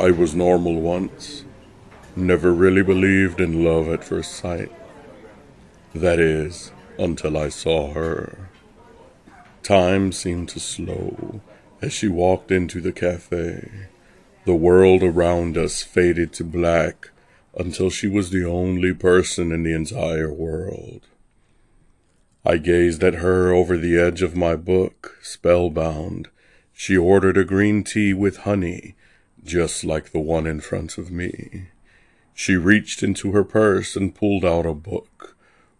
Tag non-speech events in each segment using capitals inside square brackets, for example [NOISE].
I was normal once. Never really believed in love at first sight. That is, until I saw her. Time seemed to slow as she walked into the cafe. The world around us faded to black until she was the only person in the entire world. I gazed at her over the edge of my book, spellbound. She ordered a green tea with honey, just like the one in front of me. She reached into her purse and pulled out a book.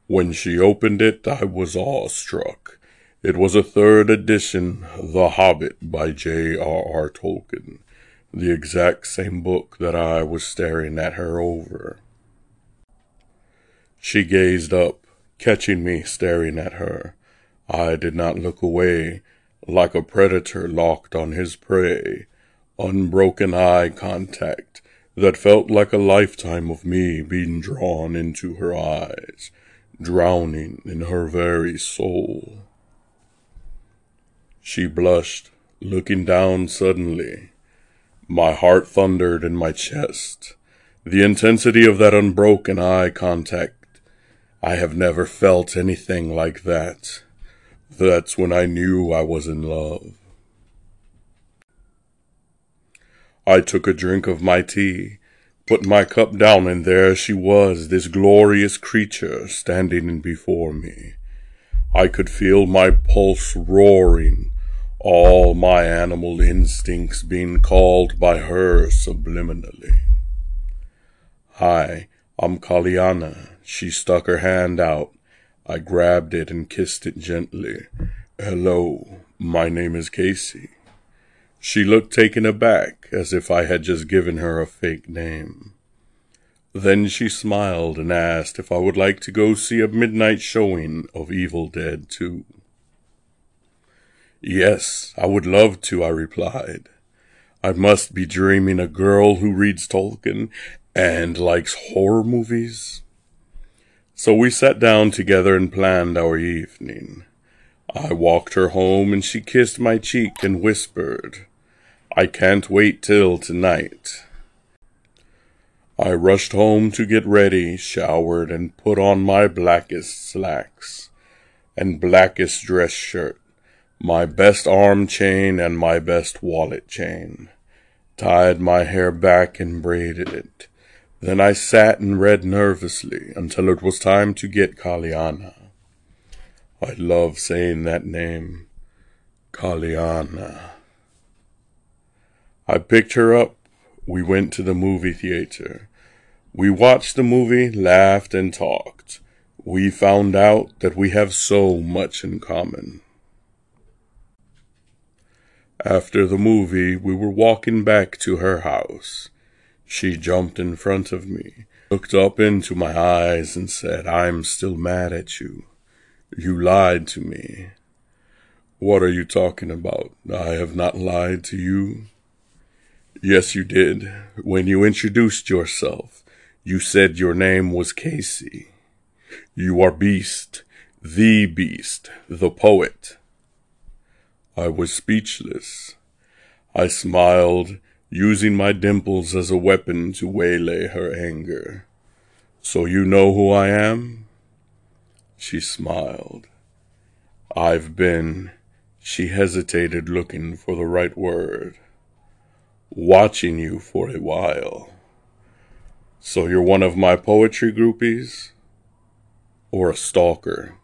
When she opened it, I was awestruck. It was a third edition, The Hobbit by J.R.R. Tolkien, the exact same book that I was staring at her over. She gazed up, catching me staring at her. I did not look away, like a predator locked on his prey. Unbroken eye contact that felt like a lifetime of me being drawn into her eyes, drowning in her very soul. She blushed, looking down suddenly. My heart thundered in my chest. The intensity of that unbroken eye contact. I have never felt anything like that. That's when I knew I was in love. I took a drink of my tea, put my cup down, and there she was, this glorious creature standing before me. I could feel my pulse roaring, all my animal instincts being called by her subliminally. Hi, I'm Kaliana. She stuck her hand out. I grabbed it and kissed it gently. Hello, my name is Casey. She looked taken aback, as if I had just given her a fake name. Then she smiled and asked if I would like to go see a midnight showing of Evil Dead 2. Yes, I would love to, I replied. I must be dreaming a girl who reads Tolkien and likes horror movies. So we sat down together and planned our evening. I walked her home and she kissed my cheek and whispered, I can't wait till tonight. I rushed home to get ready, showered, and put on my blackest slacks and blackest dress shirt, my best arm chain and my best wallet chain, tied my hair back and braided it. Then I sat and read nervously until it was time to get Kaliana. I love saying that name, Kaliana. I picked her up. We went to the movie theater. We watched the movie, laughed, and talked. We found out that we have so much in common. After the movie, we were walking back to her house. She jumped in front of me, looked up into my eyes, and said, I'm still mad at you. You lied to me. What are you talking about? I have not lied to you. Yes, you did. When you introduced yourself, you said your name was Casey. You are Beast, the Beast, the poet. I was speechless. I smiled, using my dimples as a weapon to waylay her anger. So you know who I am? She smiled. I've been, she hesitated looking for the right word watching you for a while. So you're one of my poetry groupies? Or a stalker?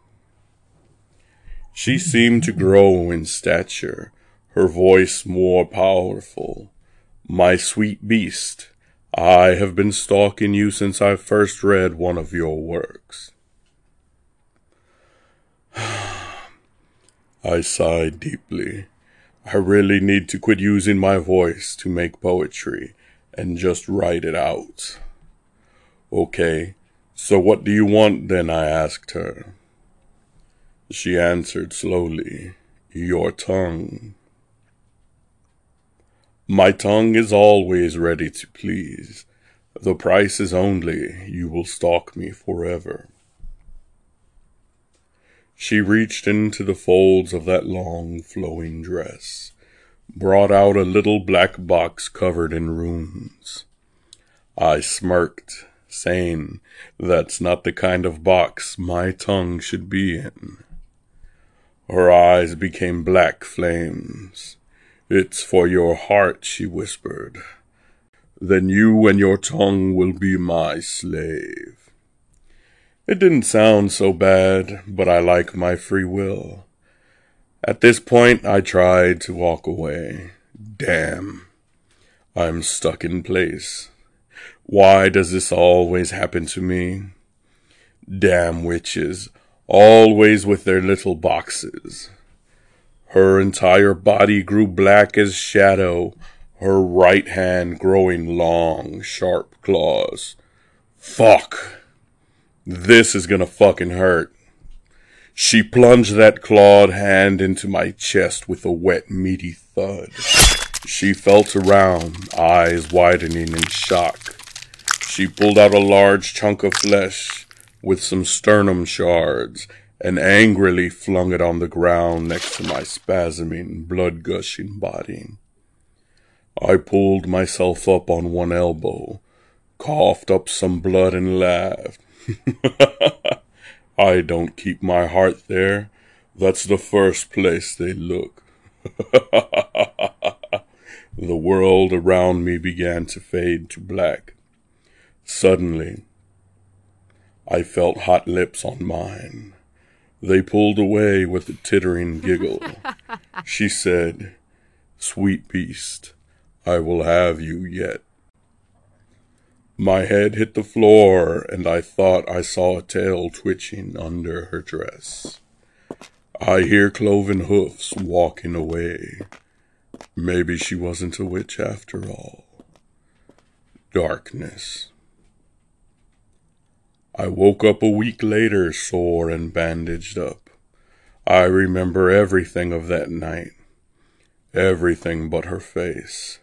She seemed to grow in stature, her voice more powerful. My sweet beast, I have been stalking you since I first read one of your works. [SIGHS] I sighed deeply. I really need to quit using my voice to make poetry and just write it out. Okay, so what do you want then? I asked her. She answered slowly, Your tongue. My tongue is always ready to please. The price is only you will stalk me forever. She reached into the folds of that long flowing dress, brought out a little black box covered in runes. I smirked, saying, That's not the kind of box my tongue should be in. Her eyes became black flames. It's for your heart, she whispered. Then you and your tongue will be my slave. It didn't sound so bad, but I like my free will. At this point, I tried to walk away. Damn. I'm stuck in place. Why does this always happen to me? Damn witches, always with their little boxes. Her entire body grew black as shadow, her right hand growing long, sharp claws. Fuck. This is gonna fucking hurt. She plunged that clawed hand into my chest with a wet, meaty thud. She felt around, eyes widening in shock. She pulled out a large chunk of flesh with some sternum shards and angrily flung it on the ground next to my spasming, blood gushing body. I pulled myself up on one elbow, coughed up some blood, and laughed. [LAUGHS] I don't keep my heart there. That's the first place they look. [LAUGHS] the world around me began to fade to black. Suddenly, I felt hot lips on mine. They pulled away with a tittering giggle. [LAUGHS] she said, Sweet beast, I will have you yet. My head hit the floor, and I thought I saw a tail twitching under her dress. I hear cloven hoofs walking away. Maybe she wasn't a witch after all. Darkness. I woke up a week later, sore and bandaged up. I remember everything of that night. Everything but her face.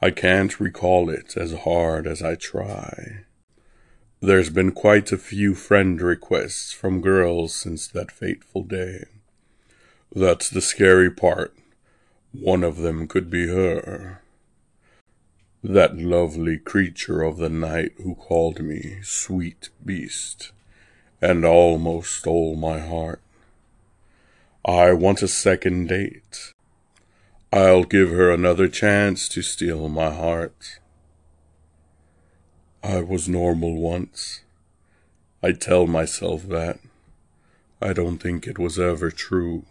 I can't recall it as hard as I try. There's been quite a few friend requests from girls since that fateful day. That's the scary part. One of them could be her. That lovely creature of the night who called me sweet beast and almost stole my heart. I want a second date. I'll give her another chance to steal my heart. I was normal once. I tell myself that. I don't think it was ever true.